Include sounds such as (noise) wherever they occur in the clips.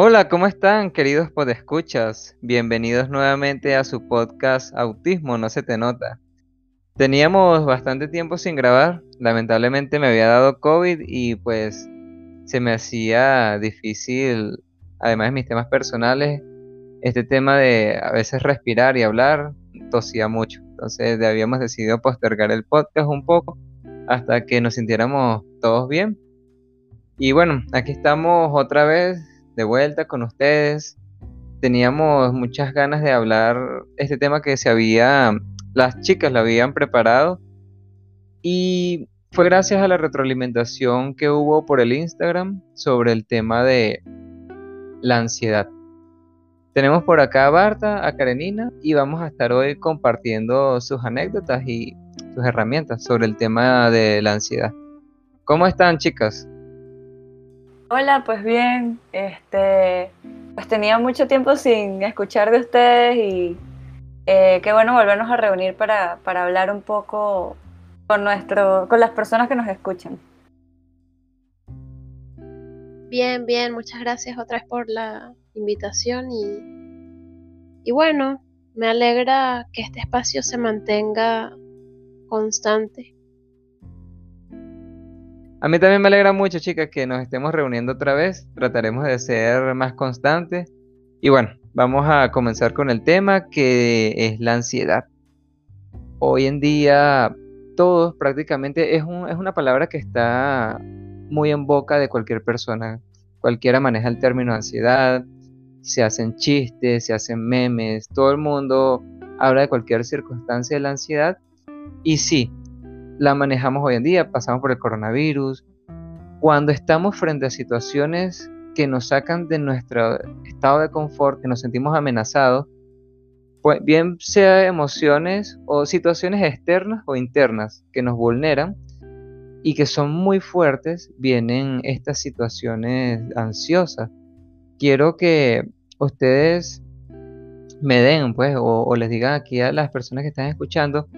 Hola, ¿cómo están, queridos podescuchas? Bienvenidos nuevamente a su podcast Autismo No se te nota. Teníamos bastante tiempo sin grabar, lamentablemente me había dado COVID y pues se me hacía difícil, además de mis temas personales, este tema de a veces respirar y hablar, tosía mucho. Entonces habíamos decidido postergar el podcast un poco hasta que nos sintiéramos todos bien. Y bueno, aquí estamos otra vez de vuelta con ustedes. Teníamos muchas ganas de hablar este tema que se había, las chicas lo habían preparado y fue gracias a la retroalimentación que hubo por el Instagram sobre el tema de la ansiedad. Tenemos por acá a Barta, a Karenina y vamos a estar hoy compartiendo sus anécdotas y sus herramientas sobre el tema de la ansiedad. ¿Cómo están chicas? Hola, pues bien, este, pues tenía mucho tiempo sin escuchar de ustedes y eh, qué bueno volvernos a reunir para, para hablar un poco con nuestro, con las personas que nos escuchan. Bien, bien, muchas gracias otra vez por la invitación y, y bueno, me alegra que este espacio se mantenga constante. A mí también me alegra mucho, chicas, que nos estemos reuniendo otra vez. Trataremos de ser más constantes. Y bueno, vamos a comenzar con el tema que es la ansiedad. Hoy en día, todos prácticamente es, es una palabra que está muy en boca de cualquier persona. Cualquiera maneja el término ansiedad, se hacen chistes, se hacen memes, todo el mundo habla de cualquier circunstancia de la ansiedad. Y sí, la manejamos hoy en día, pasamos por el coronavirus, cuando estamos frente a situaciones que nos sacan de nuestro estado de confort, que nos sentimos amenazados, pues bien sea emociones o situaciones externas o internas que nos vulneran y que son muy fuertes, vienen estas situaciones ansiosas. Quiero que ustedes me den, pues, o, les digan aquí a las personas que están escuchando,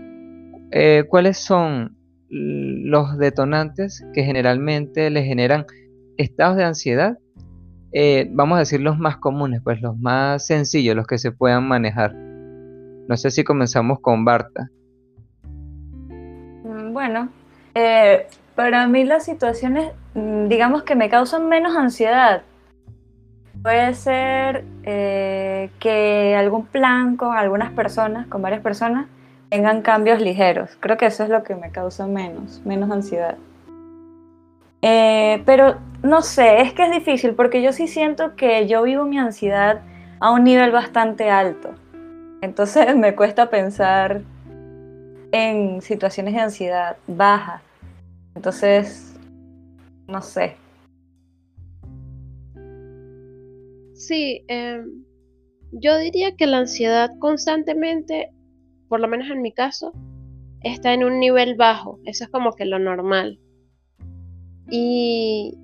eh, ¿cuáles son los detonantes que generalmente le generan estados de ansiedad? Eh, vamos a decir los más comunes, pues los más sencillos, los que se puedan manejar. No sé si comenzamos con Barta. Mm, bueno, eh, para mí las situaciones, mm, digamos que me causan menos ansiedad. Puede ser que algún plan con algunas personas, con varias personas, tengan cambios ligeros. Creo que eso es lo que me causa menos, menos ansiedad. Eh, pero no sé, es que es difícil porque yo sí siento que yo vivo mi ansiedad a un nivel bastante alto. Entonces (laughs) me cuesta pensar en situaciones de ansiedad baja. Entonces, no sé. Sí, em, yo diría que la ansiedad constantemente por lo menos en mi caso, está en un nivel bajo. Eso es como que lo normal. Y,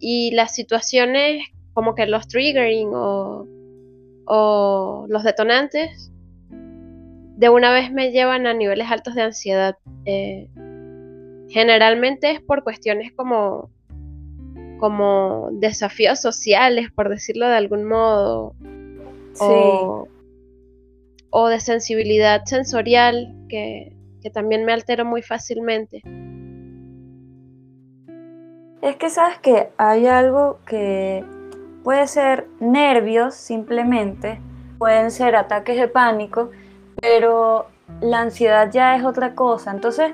y las situaciones como que los triggering o, o los detonantes de una vez me llevan a niveles altos de ansiedad. Eh, generalmente es por cuestiones como, como desafíos sociales, por decirlo de algún modo. Sí o de sensibilidad sensorial que, también me altero muy fácilmente. Es que sabes que hay algo que puede ser nervios simplemente, pueden ser ataques de pánico, pero la ansiedad ya es otra cosa. Entonces,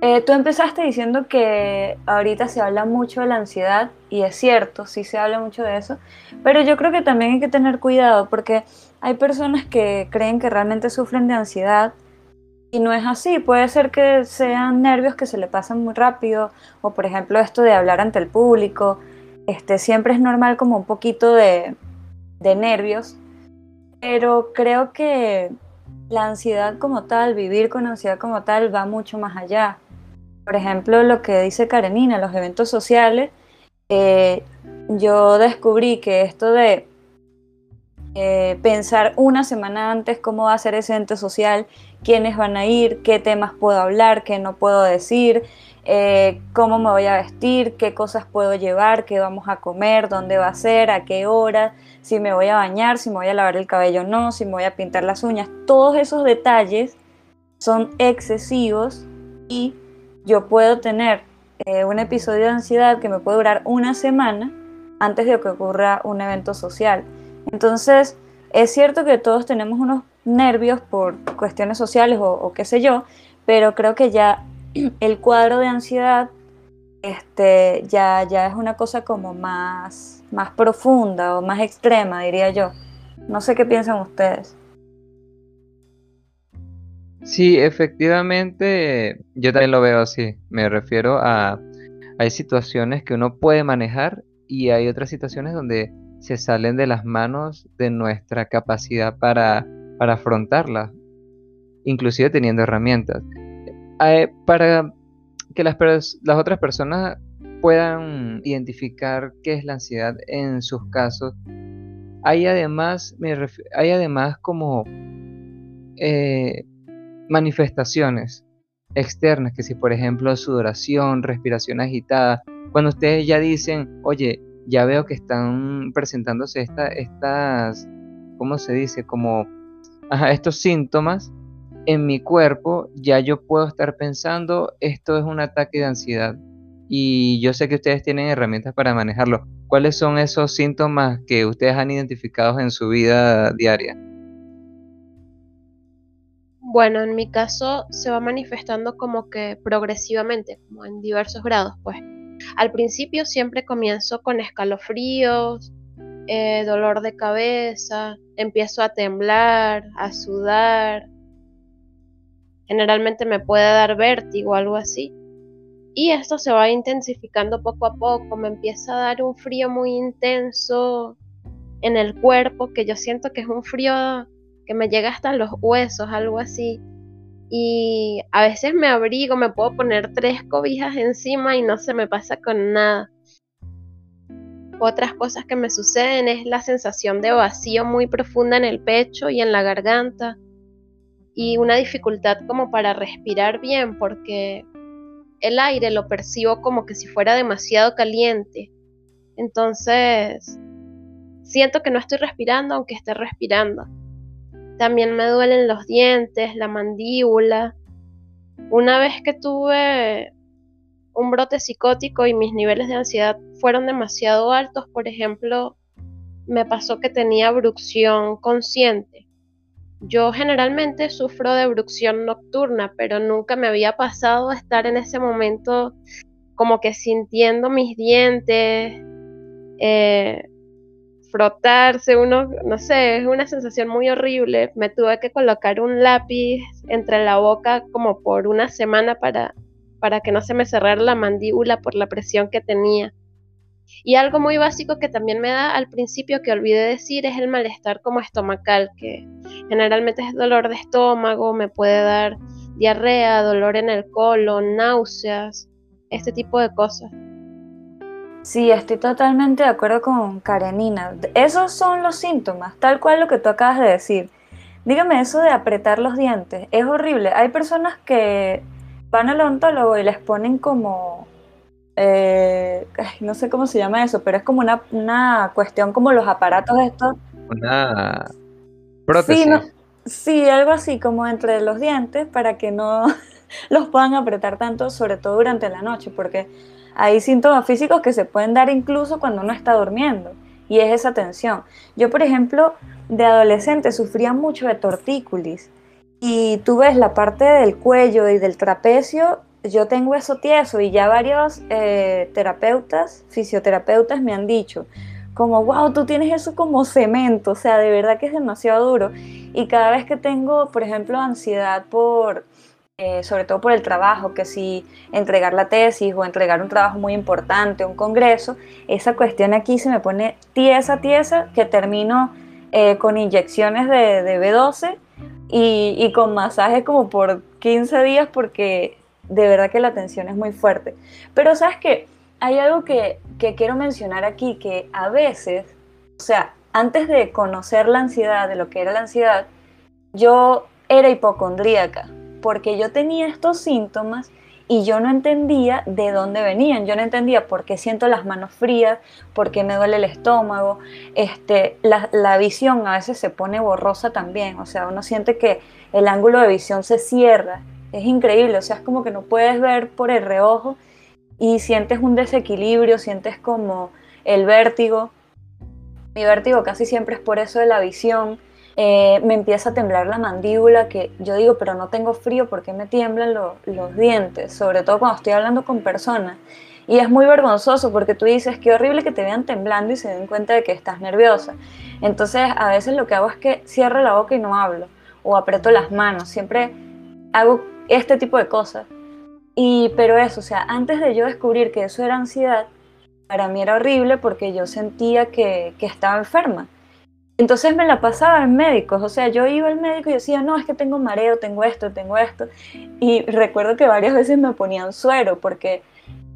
eh, tú empezaste diciendo que ahorita se habla mucho de la ansiedad y es cierto, sí se habla mucho de eso, pero yo creo que también hay que tener cuidado porque hay personas que creen que realmente sufren de ansiedad y no es así, puede ser que sean nervios que se le pasan muy rápido o por ejemplo esto de hablar ante el público, este, siempre es normal como un poquito de, de nervios, pero creo que la ansiedad como tal, vivir con ansiedad como tal va mucho más allá. Por ejemplo, lo que dice Karenina, los eventos sociales, eh, yo descubrí que esto de eh, pensar una semana antes cómo va a ser ese evento social, quiénes van a ir, qué temas puedo hablar, qué no puedo decir, eh, cómo me voy a vestir, qué cosas puedo llevar, qué vamos a comer, dónde va a ser, a qué hora, si me voy a bañar, si me voy a lavar el cabello o no, si me voy a pintar las uñas. Todos esos detalles son excesivos y yo puedo tener eh, un episodio de ansiedad que me puede durar una semana antes de que ocurra un evento social. Entonces, es cierto que todos tenemos unos nervios por cuestiones sociales o, qué sé yo, pero creo que ya (clears throat) el cuadro de ansiedad este, ya, ya es una cosa como más, más profunda o más extrema, diría yo. No sé qué piensan ustedes. Sí, efectivamente, yo también lo veo así. Me refiero a, hay situaciones que uno puede manejar y hay otras situaciones donde se salen de las manos de nuestra capacidad para, para afrontarlas, inclusive teniendo herramientas. Eh, para que las, las otras personas puedan identificar qué es la ansiedad en sus casos, hay además, hay además como eh, manifestaciones externas, que si por ejemplo sudoración, respiración agitada, cuando ustedes ya dicen, oye, ya veo que están presentándose estas, ¿cómo se dice? Como estos síntomas en mi cuerpo, ya yo puedo estar pensando, esto es un ataque de ansiedad. Y yo sé que ustedes tienen herramientas para manejarlo. ¿Cuáles son esos síntomas que ustedes han identificado en su vida diaria? Bueno, en mi caso se va manifestando como que progresivamente, como en diversos grados, pues. Al principio siempre comienzo con escalofríos, eh, dolor de cabeza, empiezo a temblar, a sudar. Generalmente me puede dar vértigo o algo así. Y esto se va intensificando poco a poco, me empieza a dar un frío muy intenso en el cuerpo, que yo siento que es un frío que me llega hasta los huesos, algo así y a veces me abrigo, me puedo poner tres cobijas encima y no se me pasa con nada. Otras cosas que me suceden es la sensación de vacío muy profunda en el pecho y en la garganta y una dificultad como para respirar bien porque el aire lo percibo como que si fuera demasiado caliente. Entonces, siento que no estoy respirando aunque esté respirando. También me duelen los dientes, la mandíbula. Una vez que tuve un brote psicótico y mis niveles de ansiedad fueron demasiado altos, por ejemplo, me pasó que tenía brucción consciente. Yo generalmente sufro de brucción nocturna, pero nunca me había pasado estar en ese momento como que sintiendo mis dientes, eh, frotarse, uno, no sé, es una sensación muy horrible. Me tuve que colocar un lápiz entre la boca como por una semana para, para que no se me cerrara la mandíbula por la presión que tenía. Y algo muy básico que también me da al principio que olvidé decir es el malestar como estomacal, que generalmente es dolor de estómago, me puede dar diarrea, dolor en el colon, náuseas, este tipo de cosas. Sí, estoy totalmente de acuerdo con Karenina. Esos son los síntomas, tal cual lo que tú acabas de decir. Dígame eso de apretar los dientes. Es horrible. Hay personas que van al odontólogo y les ponen como... Eh, no sé cómo se llama eso, pero es como una, una cuestión como los aparatos estos. Una prótesis. Sí, sí, algo así como entre los dientes para que no (laughs) los puedan apretar tanto, sobre todo durante la noche, porque hay síntomas físicos que se pueden dar incluso cuando uno está durmiendo y es esa tensión. Yo, por ejemplo, de adolescente sufría mucho de tortícolis y tú ves la parte del cuello y del trapecio, yo tengo eso tieso y ya varios eh, terapeutas, fisioterapeutas me han dicho, como, wow, tú tienes eso como cemento, o sea, de verdad que es demasiado duro. Y cada vez que tengo, por ejemplo, ansiedad por eh, sobre todo por el trabajo, que si entregar la tesis o entregar un trabajo muy importante, un congreso, esa cuestión aquí se me pone tiesa, tiesa, que termino eh, con inyecciones de, B12 y, con masaje como por 15 días porque de verdad que la tensión es muy fuerte. Pero sabes que hay algo que, que quiero mencionar aquí, que a veces, o sea, antes de conocer la ansiedad, de lo que era la ansiedad, yo era hipocondríaca porque yo tenía estos síntomas y yo no entendía de dónde venían, yo no entendía por qué siento las manos frías, por qué me duele el estómago, este, la, la visión a veces se pone borrosa también, o sea, uno siente que el ángulo de visión se cierra, es increíble, o sea, es como que no puedes ver por el reojo y sientes un desequilibrio, sientes como el vértigo. Mi vértigo casi siempre es por eso de la visión. Eh, me empieza a temblar la mandíbula, que yo digo, pero no tengo frío, ¿por qué me tiemblan los dientes? Sobre todo cuando estoy hablando con personas. Y es muy vergonzoso porque tú dices, qué horrible que te vean temblando y se den cuenta de que estás nerviosa. Entonces a veces lo que hago es que cierro la boca y no hablo, o aprieto las manos, siempre hago este tipo de cosas. Y, pero eso, o sea, antes de yo descubrir que eso era ansiedad, para mí era horrible porque yo sentía que, que estaba enferma. Entonces me la pasaba en médicos, o sea, yo iba al médico y decía, no, es que tengo mareo, tengo esto, tengo esto. Y recuerdo que varias veces me ponían suero porque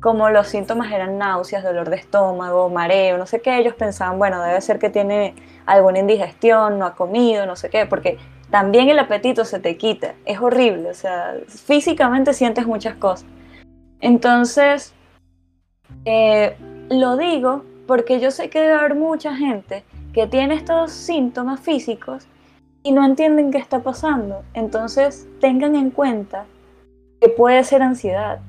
como los síntomas eran náuseas, dolor de estómago, mareo, no sé qué, ellos pensaban, bueno, debe ser que tiene alguna indigestión, no ha comido, no sé qué, porque también el apetito se te quita, es horrible, o sea, físicamente sientes muchas cosas. Entonces, eh, lo digo porque yo sé que debe haber mucha gente que tiene estos síntomas físicos y no entienden qué está pasando. Entonces, tengan en cuenta que puede ser ansiedad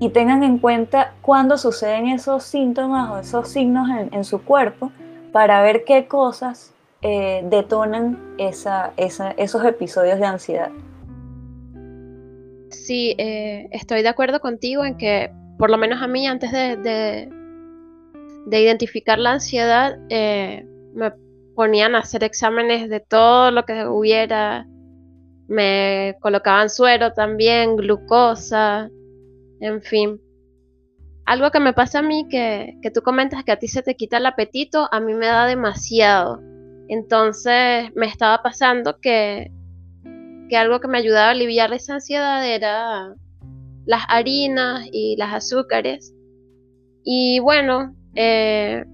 y tengan en cuenta cuándo suceden esos síntomas o esos signos en su cuerpo para ver qué cosas eh, detonan esos episodios de ansiedad. Sí, eh, estoy de acuerdo contigo en que, por lo menos a mí, antes de, de, identificar la ansiedad, eh, me ponían a hacer exámenes de todo lo que hubiera. Me colocaban suero también, glucosa, en fin. Algo que me pasa a mí, que, que tú comentas que a ti se te quita el apetito, a mí me da demasiado. Entonces me estaba pasando que, que algo que me ayudaba a aliviar esa ansiedad era las harinas y las azúcares. Y bueno, eh,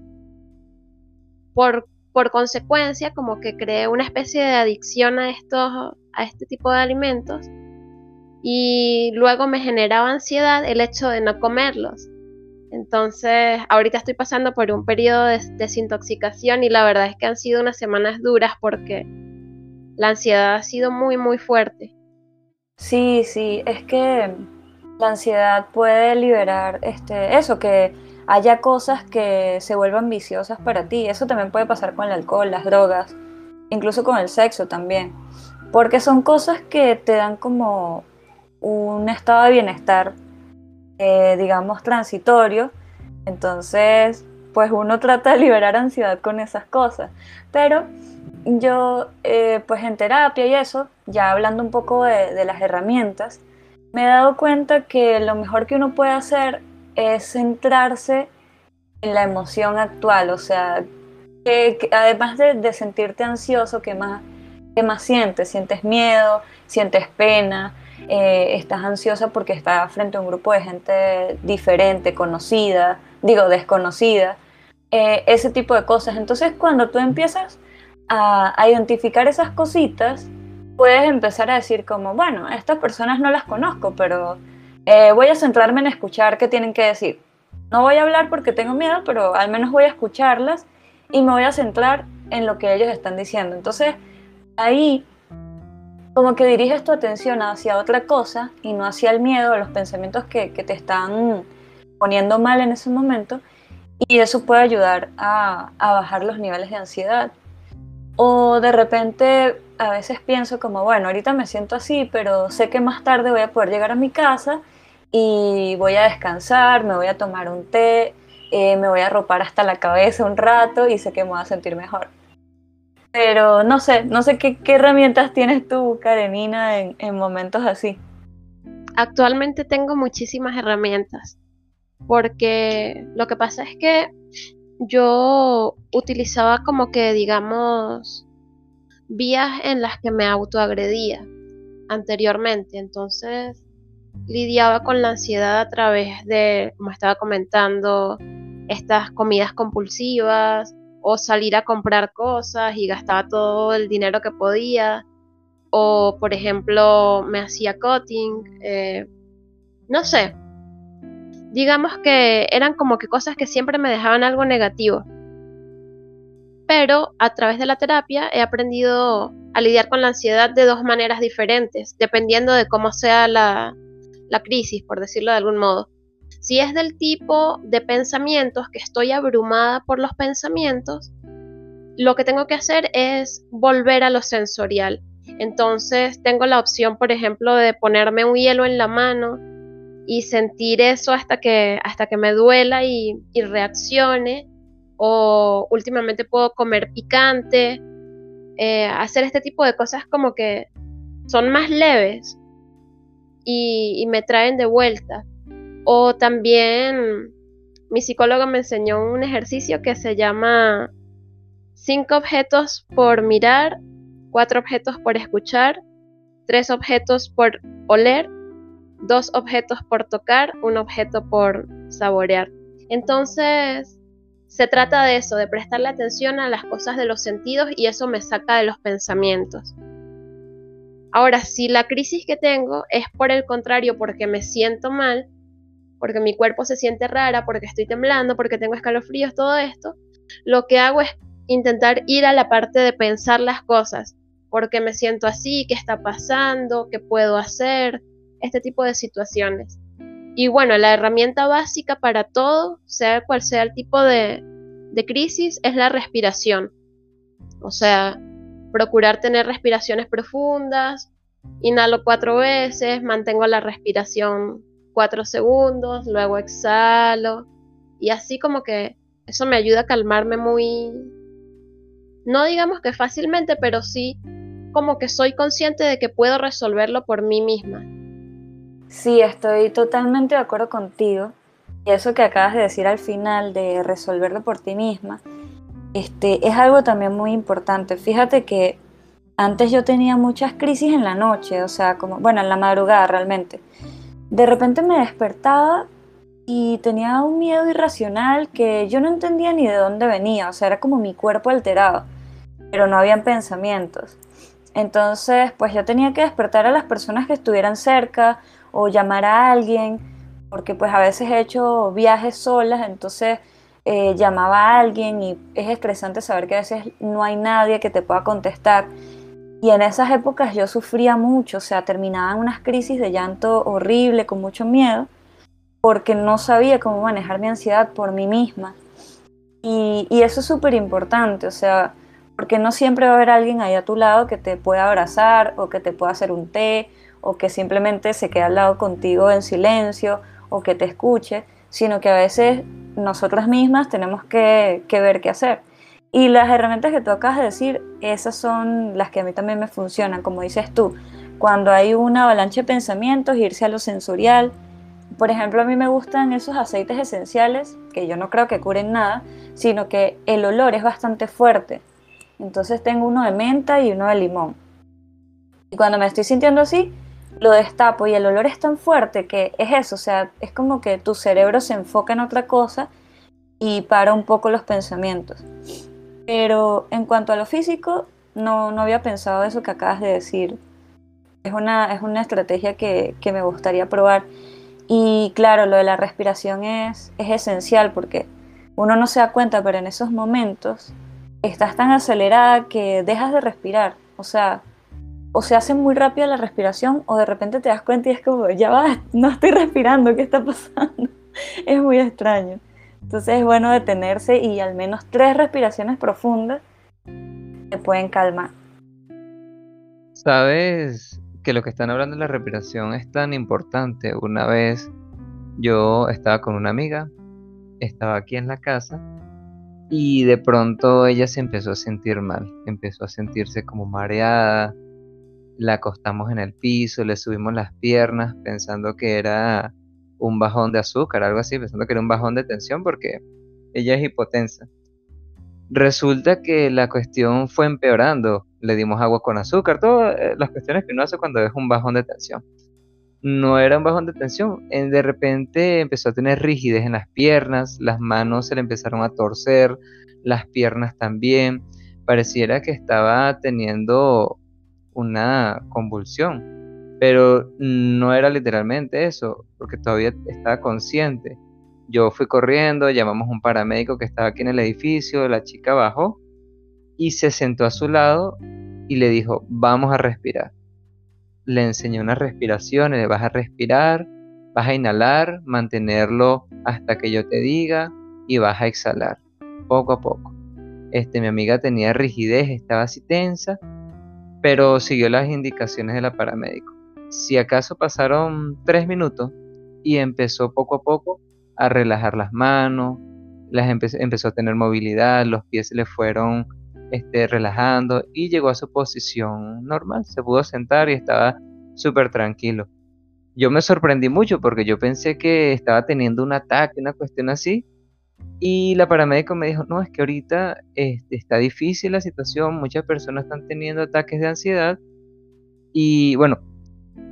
por, por, consecuencia, como que creé una especie de adicción a, estos, a este tipo de alimentos. Y luego me generaba ansiedad el hecho de no comerlos. Entonces, ahorita estoy pasando por un periodo de desintoxicación y la verdad es que han sido unas semanas duras porque la ansiedad ha sido muy, muy fuerte. Sí, sí, es que la ansiedad puede liberar este, eso, que haya cosas que se vuelvan viciosas para ti. Eso también puede pasar con el alcohol, las drogas, incluso con el sexo también. Porque son cosas que te dan como un estado de bienestar eh, digamos, transitorio. Entonces, pues uno trata de liberar ansiedad con esas cosas. Pero yo, eh, pues en terapia y eso, ya hablando un poco de, las herramientas, me he dado cuenta que lo mejor que uno puede hacer es centrarse en la emoción actual, o sea, que, además de, sentirte ansioso, ¿qué más, ¿qué más sientes? ¿Sientes miedo? ¿Sientes pena? Eh, estás ansiosa porque estás frente a un grupo de gente diferente, conocida, digo, desconocida, eh, ese tipo de cosas. Entonces, cuando tú empiezas a, identificar esas cositas, puedes empezar a decir como, bueno, estas personas no las conozco, pero eh, voy a centrarme en escuchar qué tienen que decir. No voy a hablar porque tengo miedo, pero al menos voy a escucharlas y me voy a centrar en lo que ellos están diciendo. Entonces, ahí como que diriges tu atención hacia otra cosa y no hacia el miedo, a los pensamientos que, te están poniendo mal en ese momento, y eso puede ayudar a, bajar los niveles de ansiedad. O de repente a veces pienso como, bueno, ahorita me siento así, pero sé que más tarde voy a poder llegar a mi casa y voy a descansar, me voy a tomar un té, eh, me voy a ropar hasta la cabeza un rato y sé que me voy a sentir mejor. Pero no sé, no sé qué, herramientas tienes tú, Karenina, en, en momentos así. Actualmente tengo muchísimas herramientas, porque lo que pasa es que yo utilizaba como que, digamos, vías en las que me autoagredía anteriormente. Entonces, lidiaba con la ansiedad a través de, como estaba comentando, estas comidas compulsivas, o salir a comprar cosas y gastaba todo el dinero que podía, o por ejemplo me hacía cutting, eh, no sé, digamos que eran como que cosas que siempre me dejaban algo negativo. Pero a través de la terapia he aprendido a lidiar con la ansiedad de dos maneras diferentes, dependiendo de cómo sea la, la crisis, por decirlo de algún modo. Si es del tipo de pensamientos que estoy abrumada por los pensamientos, lo que tengo que hacer es volver a lo sensorial. Entonces tengo la opción, por ejemplo, de ponerme un hielo en la mano y sentir eso hasta que, hasta que me duela y, reaccione. O últimamente puedo comer picante, eh, hacer este tipo de cosas como que son más leves y me traen de vuelta. O también mi psicólogo me enseñó un ejercicio que se llama cinco objetos por mirar, cuatro objetos por escuchar, tres objetos por oler, dos objetos por tocar, un objeto por saborear. Entonces, se trata de eso, de prestarle atención a las cosas de los sentidos y eso me saca de los pensamientos. Ahora, si la crisis que tengo es por el contrario porque me siento mal, porque mi cuerpo se siente rara, porque estoy temblando, porque tengo escalofríos, todo esto, lo que hago es intentar ir a la parte de pensar las cosas, porque me siento así, qué está pasando, qué puedo hacer, este tipo de situaciones. Y bueno, la herramienta básica para todo, sea cual sea el tipo de, de crisis, es la respiración. O sea, procurar tener respiraciones profundas, inhalo cuatro veces, mantengo la respiración cuatro segundos, luego exhalo y así como que eso me ayuda a calmarme muy, no digamos que fácilmente, pero sí como que soy consciente de que puedo resolverlo por mí misma. Sí, estoy totalmente de acuerdo contigo. Y eso que acabas de decir al final de resolverlo por ti misma, este, es algo también muy importante. Fíjate que antes yo tenía muchas crisis en la noche, o sea, como, bueno, en la madrugada realmente. De repente me despertaba y tenía un miedo irracional que yo no entendía ni de dónde venía, o sea, era como mi cuerpo alterado, pero no habían pensamientos. Entonces, pues yo tenía que despertar a las personas que estuvieran cerca o llamar a alguien, porque pues a veces he hecho viajes solas, entonces eh, llamaba a alguien y es estresante saber que a veces no hay nadie que te pueda contestar. Y en esas épocas yo sufría mucho, o sea, terminaban unas crisis de llanto horrible, con mucho miedo porque no sabía cómo manejar mi ansiedad por mí misma. Y, eso es súper importante, o sea, porque no siempre va a haber alguien ahí a tu lado que te pueda abrazar o que te pueda hacer un té o que simplemente se quede al lado contigo en silencio o que te escuche, sino que a veces nosotras mismas tenemos que, ver qué hacer. Y las herramientas que tú acabas de decir, esas son las que a mí también me funcionan, como dices tú, cuando hay una avalancha de pensamientos, irse a lo sensorial, por ejemplo, a mí me gustan esos aceites esenciales, que yo no creo que curen nada, sino que el olor es bastante fuerte. Entonces tengo uno de menta y uno de limón. Y cuando me estoy sintiendo así, lo destapo y el olor es tan fuerte que es eso, o sea, es como que tu cerebro se enfoca en otra cosa y para un poco los pensamientos. Pero en cuanto a lo físico, no, no había pensado eso que acabas de decir. Es una, es una estrategia que, que me gustaría probar. Y claro, lo de la respiración es, es esencial porque uno no se da cuenta, pero en esos momentos estás tan acelerada que dejas de respirar. O sea, o se hace muy rápida la respiración o de repente te das cuenta y es como, ya va, no estoy respirando, ¿qué está pasando? (laughs) es muy extraño. Entonces es bueno detenerse y al menos tres respiraciones profundas te pueden calmar. ¿Sabes que lo que están hablando de la respiración es tan importante. Una vez yo estaba con una amiga, estaba aquí en la casa y de pronto ella se empezó a sentir mal, empezó a sentirse como mareada, la acostamos en el piso, le subimos las piernas pensando que era un bajón de azúcar, algo así, pensando que era un bajón de tensión porque ella es hipotensa. Resulta que la cuestión fue empeorando. Le dimos agua con azúcar, todas eh, las cuestiones que uno hace cuando es un bajón de tensión. No era un bajón de tensión. De repente empezó a tener rigidez en las piernas, las manos se le empezaron a torcer, las piernas también. Pareciera que estaba teniendo una convulsión. Pero no era literalmente eso, porque todavía estaba consciente. Yo fui corriendo, llamamos a un paramédico que estaba aquí en el edificio, la chica bajó y se sentó a su lado y le dijo, vamos a respirar. Le enseñó unas respiraciones, vas a respirar, vas a inhalar, mantenerlo hasta que yo te diga y vas a exhalar, poco a poco. Este, mi amiga tenía rigidez, estaba así tensa, pero siguió las indicaciones de la paramédico. Si acaso pasaron tres minutos y empezó poco a poco a relajar las manos, las empezó a tener movilidad, los pies se le fueron este, relajando y llegó a su posición normal, se pudo sentar y estaba súper tranquilo. Yo me sorprendí mucho porque yo pensé que estaba teniendo un ataque, una cuestión así, y la paramédico me dijo, no, es que ahorita este, está difícil la situación, muchas personas están teniendo ataques de ansiedad y bueno,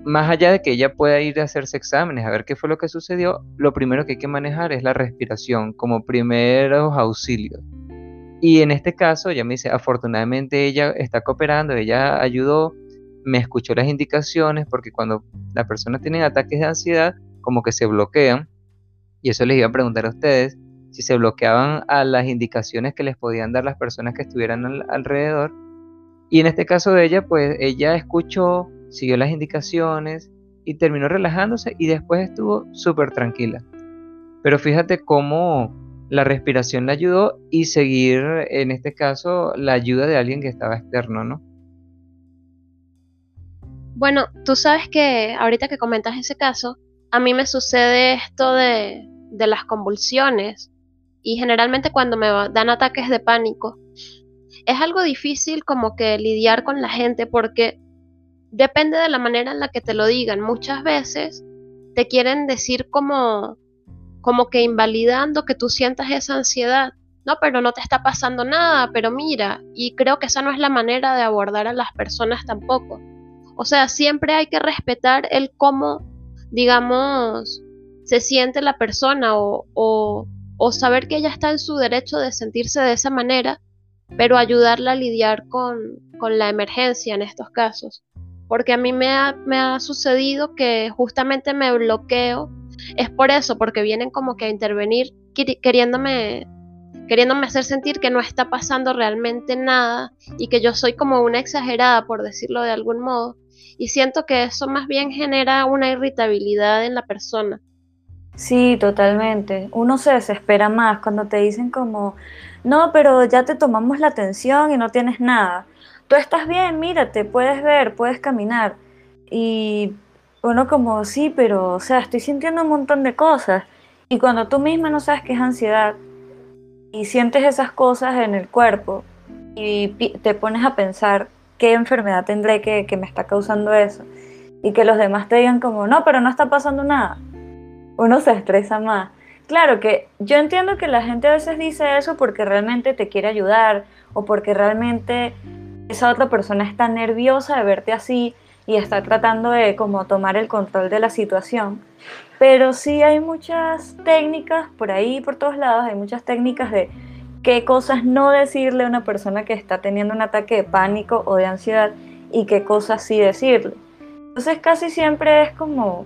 más allá de que ella pueda ir a hacerse exámenes a ver qué fue lo que sucedió, lo primero que hay que manejar es la respiración como primeros auxilios. Y en este caso, ella me dice, afortunadamente ella está cooperando, ella ayudó, me escuchó las indicaciones, porque cuando las personas tienen ataques de ansiedad, como que se bloquean, y eso les iba a preguntar a ustedes, si se bloqueaban a las indicaciones que les podían dar las personas que estuvieran alrededor. Y en este caso de ella, pues ella escuchó, siguió las indicaciones y terminó relajándose y después estuvo súper tranquila. Pero fíjate cómo la respiración le ayudó y seguir, en este caso, la ayuda de alguien que estaba externo, ¿no? Bueno, tú sabes que ahorita que comentas ese caso, a mí me sucede esto de, de las convulsiones y generalmente cuando me dan ataques de pánico, es algo difícil como que lidiar con la gente porque depende de la manera en la que te lo digan. Muchas veces te quieren decir como, como que invalidando que tú sientas esa ansiedad. No, pero no te está pasando nada, pero mira, y creo que esa no es la manera de abordar a las personas tampoco. O sea, siempre hay que respetar el cómo, digamos, se siente la persona o, o, o saber que ella está en su derecho de sentirse de esa manera, pero ayudarla a lidiar con, la emergencia en estos casos. Porque a mí me ha, me ha sucedido que justamente me bloqueo, es por eso, porque vienen como que a intervenir queriéndome queriéndome hacer sentir que no está pasando realmente nada y que yo soy como una exagerada, por decirlo de algún modo. Y siento que eso más bien genera una irritabilidad en la persona. Sí, totalmente. Uno se desespera más cuando te dicen como, no, pero ya te tomamos la atención y no tienes nada. Tú estás bien, mírate, puedes ver, puedes caminar. Y uno como, sí, pero, o sea, estoy sintiendo un montón de cosas. Y cuando tú misma no sabes qué es ansiedad y sientes esas cosas en el cuerpo y te pones a pensar qué enfermedad tendré que, que me está causando eso y que los demás te digan como, no, pero no está pasando nada uno se estresa más. Claro que yo entiendo que la gente a veces dice eso porque realmente te quiere ayudar o porque realmente esa otra persona está nerviosa de verte así y está tratando de como tomar el control de la situación. Pero sí hay muchas técnicas por ahí, por todos lados, hay muchas técnicas de qué cosas no decirle a una persona que está teniendo un ataque de pánico o de ansiedad y qué cosas sí decirle. Entonces casi siempre es como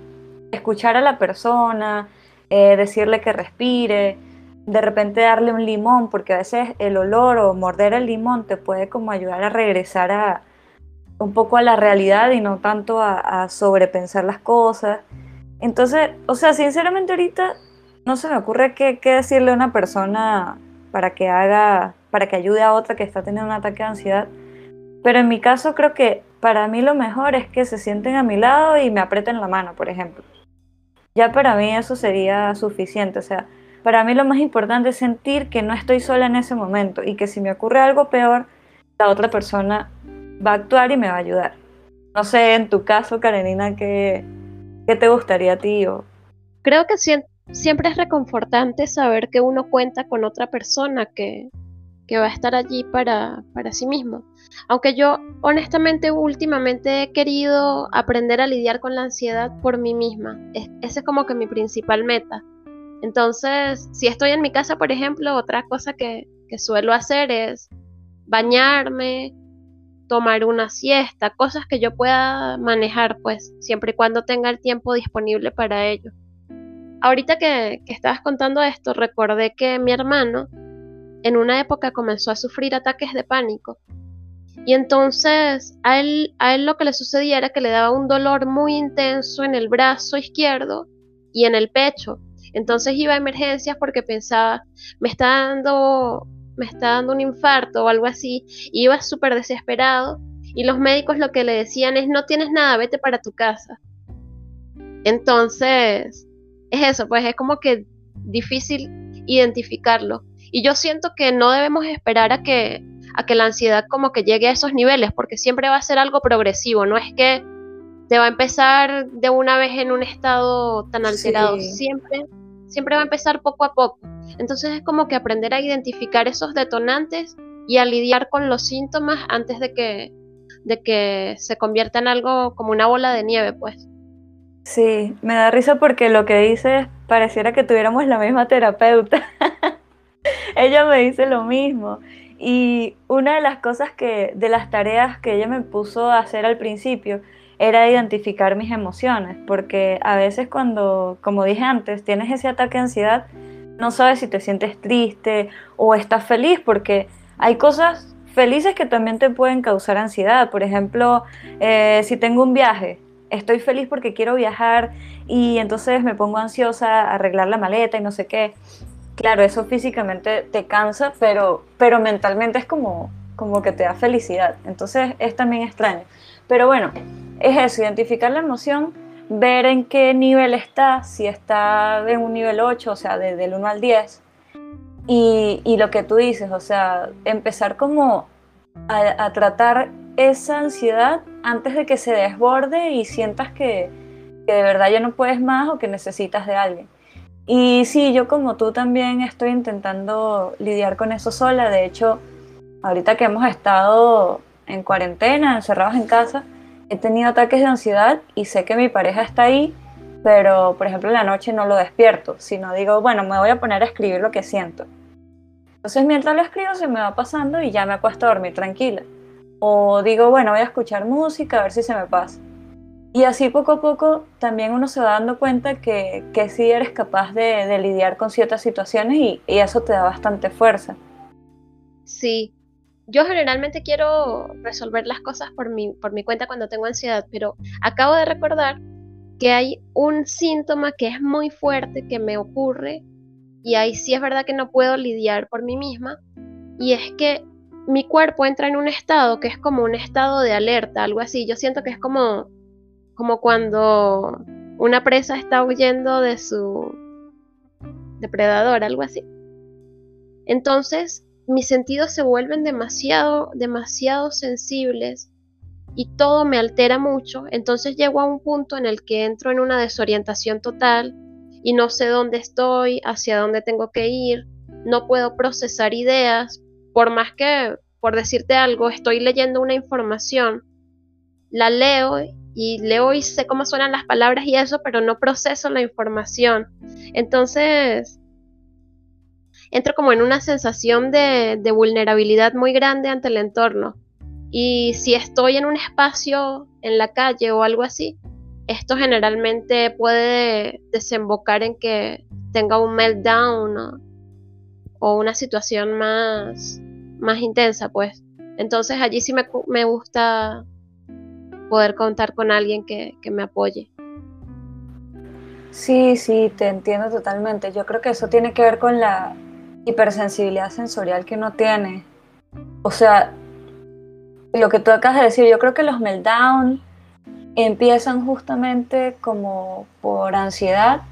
escuchar a la persona, eh, decirle que respire, de repente darle un limón, porque a veces el olor o morder el limón te puede como ayudar a regresar a un poco a la realidad y no tanto a, sobrepensar las cosas. Entonces, o sea, sinceramente ahorita no se me ocurre qué, qué decirle a una persona para que haga, para que ayude a otra que está teniendo un ataque de ansiedad. Pero en mi caso creo que para mí lo mejor es que se sienten a mi lado y me aprieten la mano, por ejemplo ya para mí eso sería suficiente. O sea, para mí lo más importante es sentir que no estoy sola en ese momento y que si me ocurre algo peor, la otra persona va a actuar y me va a ayudar. No sé, en tu caso, Karenina, ¿qué, qué te gustaría a ti? O... Creo que siempre es reconfortante saber que uno cuenta con otra persona que, que va a estar allí para, para sí mismo. Aunque yo honestamente últimamente he querido aprender a lidiar con la ansiedad por mí misma. Es, es como que mi principal meta. Entonces, si estoy en mi casa, por ejemplo, otra cosa que, que suelo hacer es bañarme, tomar una siesta, cosas que yo pueda manejar, pues, siempre y cuando tenga el tiempo disponible para ello. Ahorita que, que estabas contando esto, recordé que mi hermano en una época comenzó a sufrir ataques de pánico. Y entonces a él, a él lo que le sucedía era que le daba un dolor muy intenso en el brazo izquierdo y en el pecho. Entonces iba a emergencias porque pensaba, me está dando, me está dando un infarto o algo así. iba súper desesperado. Y los médicos lo que le decían es, no tienes nada, vete para tu casa. Entonces, es eso, pues es como que difícil identificarlo. Y yo siento que no debemos esperar a que, a que la ansiedad como que llegue a esos niveles, porque siempre va a ser algo progresivo, no es que te va a empezar de una vez en un estado tan alterado, siempre, siempre va a empezar poco a poco. Entonces es como que aprender a identificar esos detonantes y a lidiar con los síntomas antes de que, de que se convierta en algo como una bola de nieve, pues. Sí, me da risa porque lo que dices pareciera que tuviéramos la misma terapeuta. (laughs) ella me dice lo mismo. Y una de las cosas que, de las tareas que ella me puso a hacer al principio, era identificar mis emociones, porque a veces cuando, como dije antes, tienes ese ataque de ansiedad, no sabes si te sientes triste o estás feliz, porque hay cosas felices que también te pueden causar ansiedad. Por ejemplo, eh, si tengo un viaje, estoy feliz porque quiero viajar y entonces me pongo ansiosa a arreglar la maleta y no sé qué claro, eso físicamente te cansa, pero, pero mentalmente es como, como que te da felicidad. Entonces es también extraño. Pero bueno, es eso, identificar la emoción, ver en qué nivel está, si está en un nivel 8, o sea, del 1 al 10. Y, y, lo que tú dices, o sea, empezar como a, a, tratar esa ansiedad antes de que se desborde y sientas que, que de verdad ya no puedes más o que necesitas de alguien. Y sí, yo como tú también estoy intentando lidiar con eso sola. De hecho, ahorita que hemos estado en cuarentena, encerrados en casa, he tenido ataques de ansiedad y sé que mi pareja está ahí, pero por ejemplo en la noche no lo despierto, sino digo, bueno, me voy a poner a escribir lo que siento. Entonces mientras lo escribo se me va pasando y ya me acuesto a dormir tranquila. O digo, bueno, voy a escuchar música a ver si se me pasa. Y así poco a poco también uno se va dando cuenta que, que sí eres capaz de, lidiar con ciertas situaciones y, eso te da bastante fuerza. Sí, yo generalmente quiero resolver las cosas por mi, por mi cuenta cuando tengo ansiedad, pero acabo de recordar que hay un síntoma que es muy fuerte que me ocurre y ahí sí es verdad que no puedo lidiar por mí misma y es que mi cuerpo entra en un estado que es como un estado de alerta, algo así. Yo siento que es como como cuando una presa está huyendo de su depredador, algo así. Entonces, mis sentidos se vuelven demasiado, demasiado sensibles y todo me altera mucho. Entonces llego a un punto en el que entro en una desorientación total y no sé dónde estoy, hacia dónde tengo que ir, no puedo procesar ideas, por más que, por decirte algo, estoy leyendo una información, la leo y leo y sé cómo suenan las palabras y eso, pero no proceso la información. Entonces, entro como en una sensación de, vulnerabilidad muy grande ante el entorno. Y si estoy en un espacio, en la calle o algo así, esto generalmente puede desembocar en que tenga un meltdown o, una situación más, más intensa, pues. Entonces allí sí me, me gusta poder contar con alguien que, me apoye. Sí, sí, te entiendo totalmente. Yo creo que eso tiene que ver con la hipersensibilidad sensorial que uno tiene. O sea, lo que tú acabas de decir, yo creo que los meltdown empiezan justamente como por ansiedad,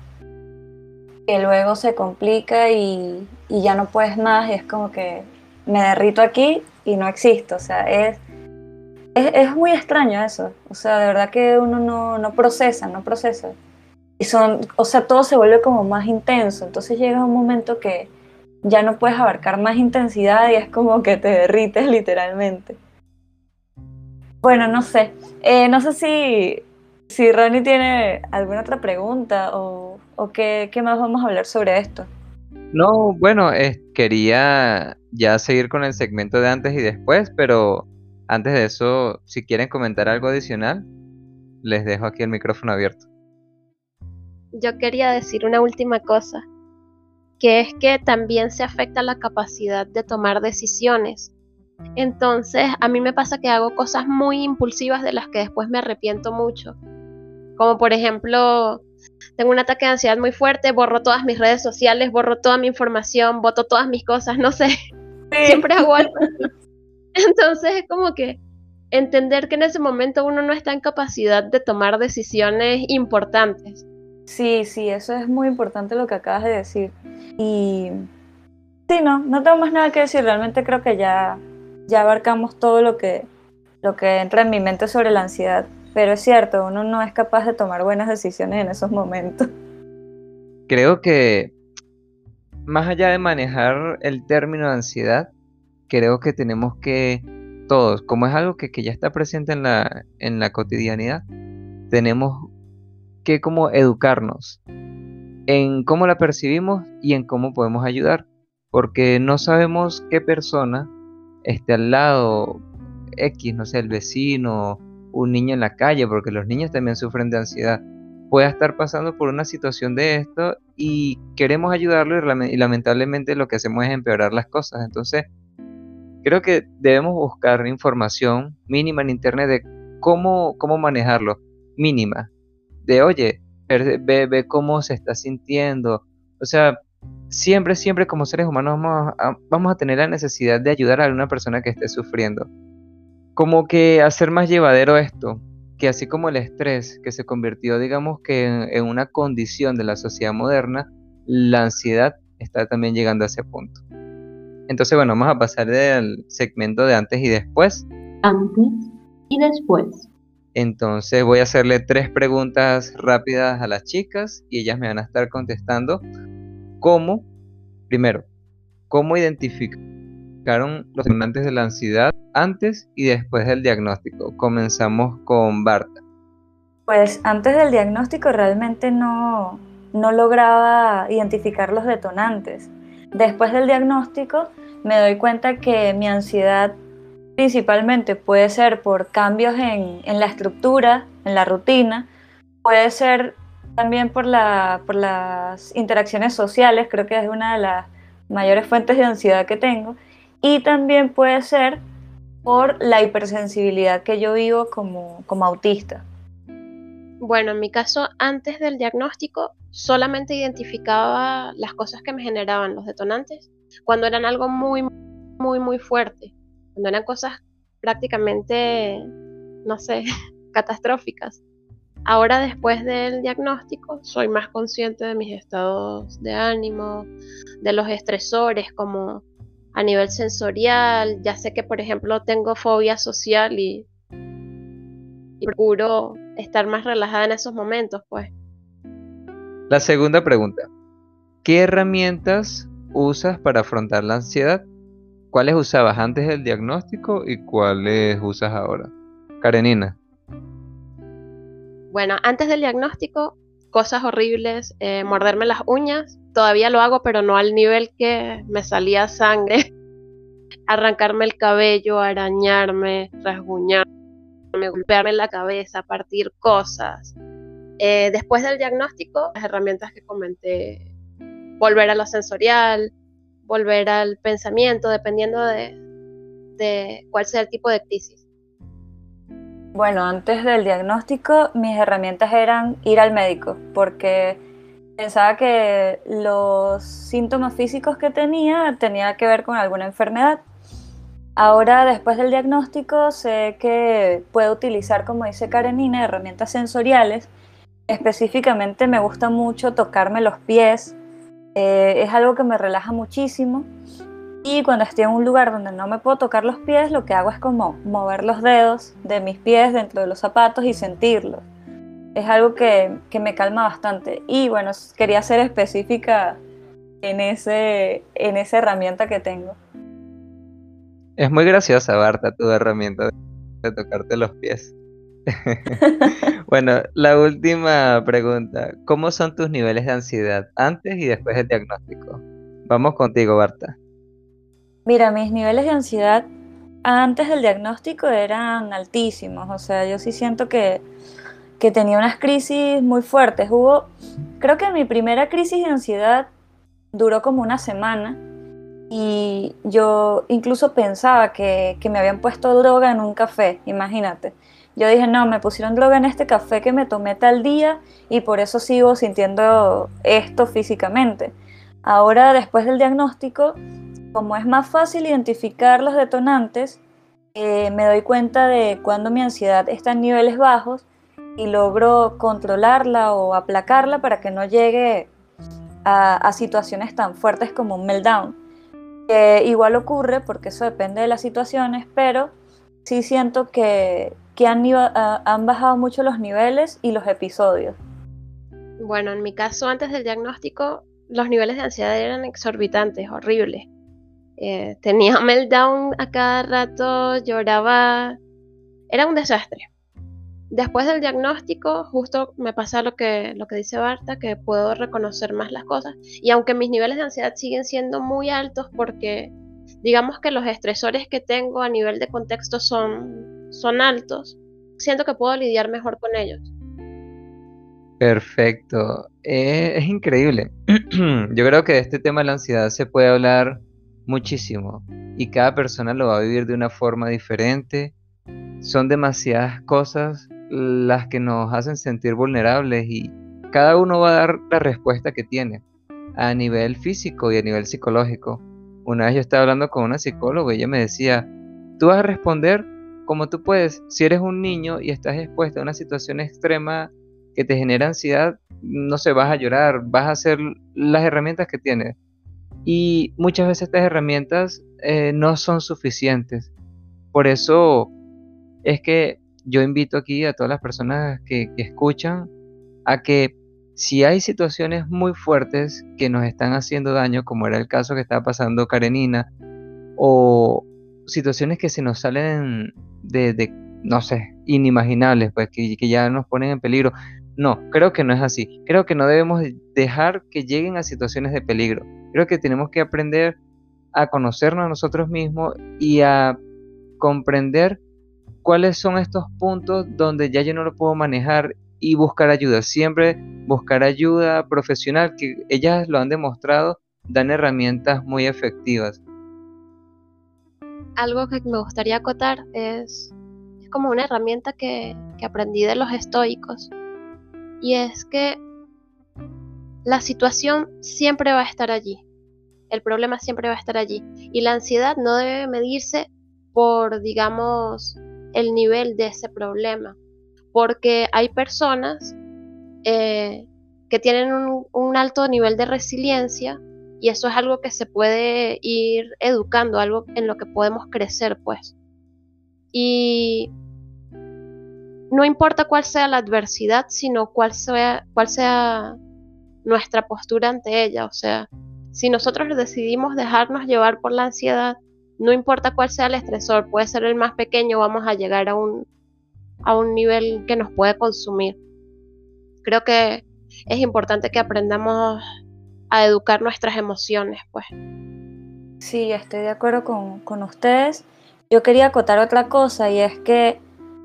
que luego se complica y, y ya no puedes más y es como que me derrito aquí y no existo. O sea, es es, muy extraño eso. O sea, de verdad que uno no, procesa, no procesa. Y son, o sea, todo se vuelve como más intenso. Entonces llega un momento que ya no puedes abarcar más intensidad y es como que te derrites literalmente. Bueno, no sé. Eh, no sé si, si Ronnie tiene alguna otra pregunta o, o qué, qué, más vamos a hablar sobre esto. No, bueno, quería ya seguir con el segmento de antes y después, pero Antes de eso, si quieren comentar algo adicional, les dejo aquí el micrófono abierto. Yo quería decir una última cosa, que es que también se afecta la capacidad de tomar decisiones. Entonces, a mí me pasa que hago cosas muy impulsivas de las que después me arrepiento mucho. Como por ejemplo, tengo un ataque de ansiedad muy fuerte, borro todas mis redes sociales, borro toda mi información, voto todas mis cosas, no sé. Siempre hago algo. (laughs) Entonces es como que entender que en ese momento uno no está en capacidad de tomar decisiones importantes. Sí, sí, eso es muy importante lo que acabas de decir. Y sí, no, no tengo más nada que decir. Realmente creo que ya, ya abarcamos todo lo que, lo que entra en mi mente sobre la ansiedad. Pero es cierto, uno no es capaz de tomar buenas decisiones en esos momentos. Creo que más allá de manejar el término de ansiedad, creo que tenemos que todos, como es algo que, ya está presente en la, en la cotidianidad, tenemos que como educarnos en cómo la percibimos y en cómo podemos ayudar, porque no sabemos qué persona esté al lado X, no sé, el vecino, un niño en la calle, porque los niños también sufren de ansiedad, pueda estar pasando por una situación de esto y queremos ayudarlo y lamentablemente lo que hacemos es empeorar las cosas. Entonces, creo que debemos buscar información mínima en internet de cómo, cómo manejarlo, mínima, de oye, ve, ve cómo se está sintiendo, o sea, siempre, siempre como seres humanos vamos a, vamos a tener la necesidad de ayudar a alguna persona que esté sufriendo. Como que hacer más llevadero esto, que así como el estrés que se convirtió, digamos que en una condición de la sociedad moderna, la ansiedad está también llegando a ese punto. Entonces, bueno, vamos a pasar del segmento de antes y después. Antes y después. Entonces voy a hacerle tres preguntas rápidas a las chicas y ellas me van a estar contestando cómo, primero, cómo identificaron los detonantes de la ansiedad antes y después del diagnóstico. Comenzamos con Barta. Pues antes del diagnóstico realmente no, no lograba identificar los detonantes. Después del diagnóstico me doy cuenta que mi ansiedad principalmente puede ser por cambios en, la estructura, en la rutina, puede ser también por, las interacciones sociales, creo que es una de las mayores fuentes de ansiedad que tengo, y también puede ser por la hipersensibilidad que yo vivo como autista. Bueno, en mi caso, antes del diagnóstico, solamente identificaba las cosas que me generaban los detonantes cuando eran algo muy, muy, muy fuerte, cuando eran cosas prácticamente, no sé, (laughs) catastróficas. Ahora después del diagnóstico soy más consciente de mis estados de ánimo, de los estresores como a nivel sensorial, ya sé que por ejemplo tengo fobia social y, y procuro estar más relajada en esos momentos, pues. La segunda pregunta. ¿Qué herramientas usas para afrontar la ansiedad? ¿Cuáles usabas antes del diagnóstico y cuáles usas ahora? Karenina. Bueno, antes del diagnóstico, cosas horribles, eh, morderme las uñas, todavía lo hago, pero no al nivel que me salía sangre. (laughs) Arrancarme el cabello, arañarme, rasguñarme, golpearme la cabeza, partir cosas. Eh, después del diagnóstico, las herramientas que comenté, volver a lo sensorial, volver al pensamiento, dependiendo de, cuál sea el tipo de crisis. Bueno, antes del diagnóstico mis herramientas eran ir al médico, porque pensaba que los síntomas físicos que tenía tenía que ver con alguna enfermedad. Ahora, después del diagnóstico, sé que puedo utilizar, como dice Karenina, herramientas sensoriales Específicamente me gusta mucho tocarme los pies, eh, es algo que me relaja muchísimo. Y cuando estoy en un lugar donde no me puedo tocar los pies, lo que hago es como mover los dedos de mis pies dentro de los zapatos y sentirlos. Es algo que, que me calma bastante. Y bueno, quería ser específica en, ese, en esa herramienta que tengo. Es muy graciosa, Barta, tu herramienta de tocarte los pies. (laughs) bueno, la última pregunta. ¿Cómo son tus niveles de ansiedad antes y después del diagnóstico? Vamos contigo, Barta. Mira, mis niveles de ansiedad antes del diagnóstico eran altísimos, o sea, yo sí siento que, que tenía unas crisis muy fuertes. Hubo, creo que mi primera crisis de ansiedad duró como una semana y yo incluso pensaba que, que me habían puesto droga en un café, imagínate. Yo dije, no, me pusieron droga en este café que me tomé tal día y por eso sigo sintiendo esto físicamente. Ahora, después del diagnóstico, como es más fácil identificar los detonantes, eh, me doy cuenta de cuando mi ansiedad está en niveles bajos y logro controlarla o aplacarla para que no llegue a, situaciones tan fuertes como un meltdown. igual ocurre porque eso depende de las situaciones, pero sí siento que, han, han bajado mucho los niveles y los episodios. Bueno, en mi caso, antes del diagnóstico, los niveles de ansiedad eran exorbitantes, horribles. Eh, tenía (laughs) meltdown a cada rato, lloraba. Era un desastre. Después del diagnóstico, justo me pasa lo que, lo que dice Barta, que puedo reconocer más las cosas. Y aunque mis niveles de ansiedad siguen siendo muy altos porque digamos que los estresores que tengo a nivel de contexto son, son altos, siento que puedo lidiar mejor con ellos. Perfecto. Eh, es increíble. (clears throat) Yo creo que de este tema de la ansiedad se puede hablar muchísimo y cada persona lo va a vivir de una forma diferente. Son demasiadas cosas las que nos hacen sentir vulnerables y cada uno va a dar la respuesta que tiene a nivel físico y a nivel psicológico. Una vez yo estaba hablando con una psicóloga y ella me decía, tú vas a responder como tú puedes. Si eres un niño y estás expuesto a una situación extrema que te genera ansiedad, no se vas a llorar, vas a hacer las herramientas que tienes. Y muchas veces estas herramientas eh, no son suficientes. Por eso es que yo invito aquí a todas las personas que escuchan a que si hay situaciones muy fuertes que nos están haciendo daño, como era el caso que estaba pasando Karenina, o situaciones que se nos salen de, no sé, inimaginables, pues que, ya nos ponen en peligro. No, creo que no es así. Creo que no debemos dejar que lleguen a situaciones de peligro. Creo que tenemos que aprender a conocernos a nosotros mismos y a comprender cuáles son estos puntos donde ya yo no lo puedo manejar y buscar ayuda. Siempre buscar ayuda profesional, que ellas lo han demostrado, dan herramientas muy efectivas. Algo que me gustaría acotar es, como una herramienta que, que aprendí de los estoicos. Y es que la situación siempre va a estar allí. El problema siempre va a estar allí. Y la ansiedad no debe medirse por, digamos, el nivel de ese problema. Porque hay personas eh, que tienen un, alto nivel de resiliencia y eso es algo que se puede ir educando, algo en lo que podemos crecer, pues. Y no importa cuál sea la adversidad, sino cuál sea, cuál sea nuestra postura ante ella. O sea, si nosotros decidimos dejarnos llevar por la ansiedad, no importa cuál sea el estresor, puede ser el más pequeño, vamos a llegar a un, a un nivel que nos puede consumir. Creo que es importante que aprendamos a educar nuestras emociones, pues. Sí, estoy de acuerdo con, con ustedes. Yo quería acotar otra cosa y es que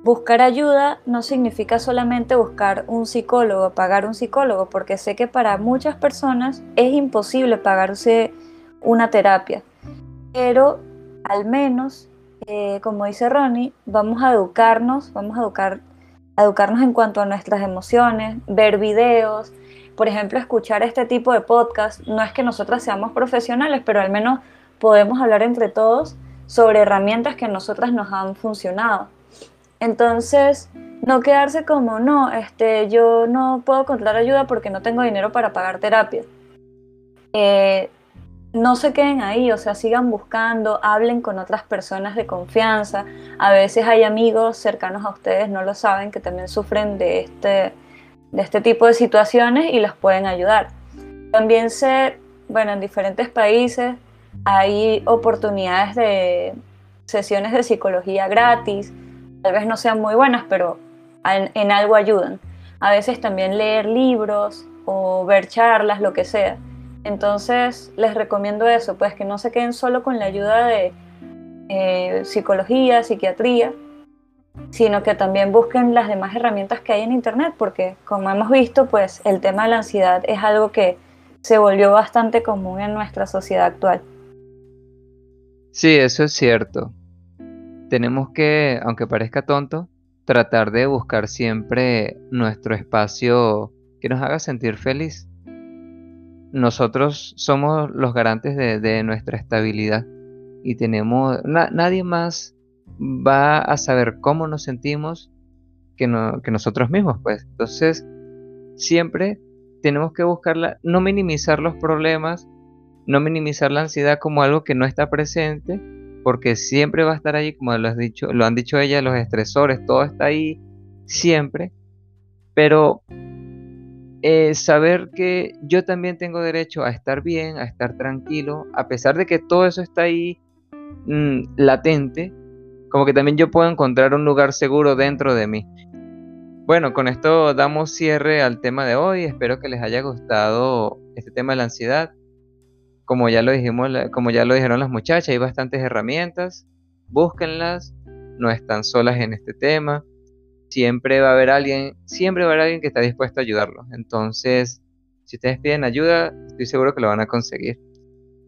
Buscar ayuda no significa solamente buscar un psicólogo, pagar un psicólogo, porque sé que para muchas personas es imposible pagarse una terapia. Pero al menos, eh, como dice Ronnie, vamos a educarnos, vamos a educar, educarnos en cuanto a nuestras emociones, ver videos, por ejemplo, escuchar este tipo de podcast. No es que nosotras seamos profesionales, pero al menos podemos hablar entre todos sobre herramientas que a nosotras nos han funcionado. Entonces, no quedarse como, no, este, yo no puedo encontrar ayuda porque no tengo dinero para pagar terapia. Eh, no se queden ahí, o sea, sigan buscando, hablen con otras personas de confianza. A veces hay amigos cercanos a ustedes, no lo saben, que también sufren de este, de este tipo de situaciones y los pueden ayudar. También sé, bueno, en diferentes países hay oportunidades de sesiones de psicología gratis tal vez no sean muy buenas, pero en, algo ayudan. A veces también leer libros o ver charlas, lo que sea. Entonces les recomiendo eso, pues que no se queden solo con la ayuda de, eh, psicología, psiquiatría, sino que también busquen las demás herramientas que hay en Internet, porque como hemos visto, pues el tema de la ansiedad es algo que se volvió bastante común en nuestra sociedad actual. Sí, eso es cierto. Tenemos que, aunque parezca tonto, tratar de buscar siempre nuestro espacio que nos haga sentir feliz. Nosotros somos los garantes de, nuestra estabilidad y tenemos, nadie más va a saber cómo nos sentimos que, que nosotros mismos, pues. Entonces, siempre tenemos que buscarla, no minimizar los problemas, no minimizar la ansiedad como algo que no está presente, porque siempre va a estar ahí, como lo, has dicho, lo han dicho ella, los estresores, todo está ahí siempre, pero eh, saber que yo también tengo derecho a estar bien, a estar tranquilo, a pesar de que todo eso está ahí mm, latente, como que también yo puedo encontrar un lugar seguro dentro de mí. Bueno, con esto damos cierre al tema de hoy. Espero que les haya gustado este tema de la ansiedad. Como ya lo dijimos, como ya lo dijeron las muchachas, hay bastantes herramientas. Búsquenlas. No están solas en este tema. Siempre va a haber alguien, siempre va a haber alguien que está dispuesto a ayudarlos. Entonces, si ustedes piden ayuda, estoy seguro que lo van a conseguir.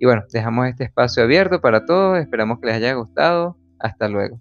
Y bueno, dejamos este espacio abierto para todos. Esperamos que les haya gustado. Hasta luego.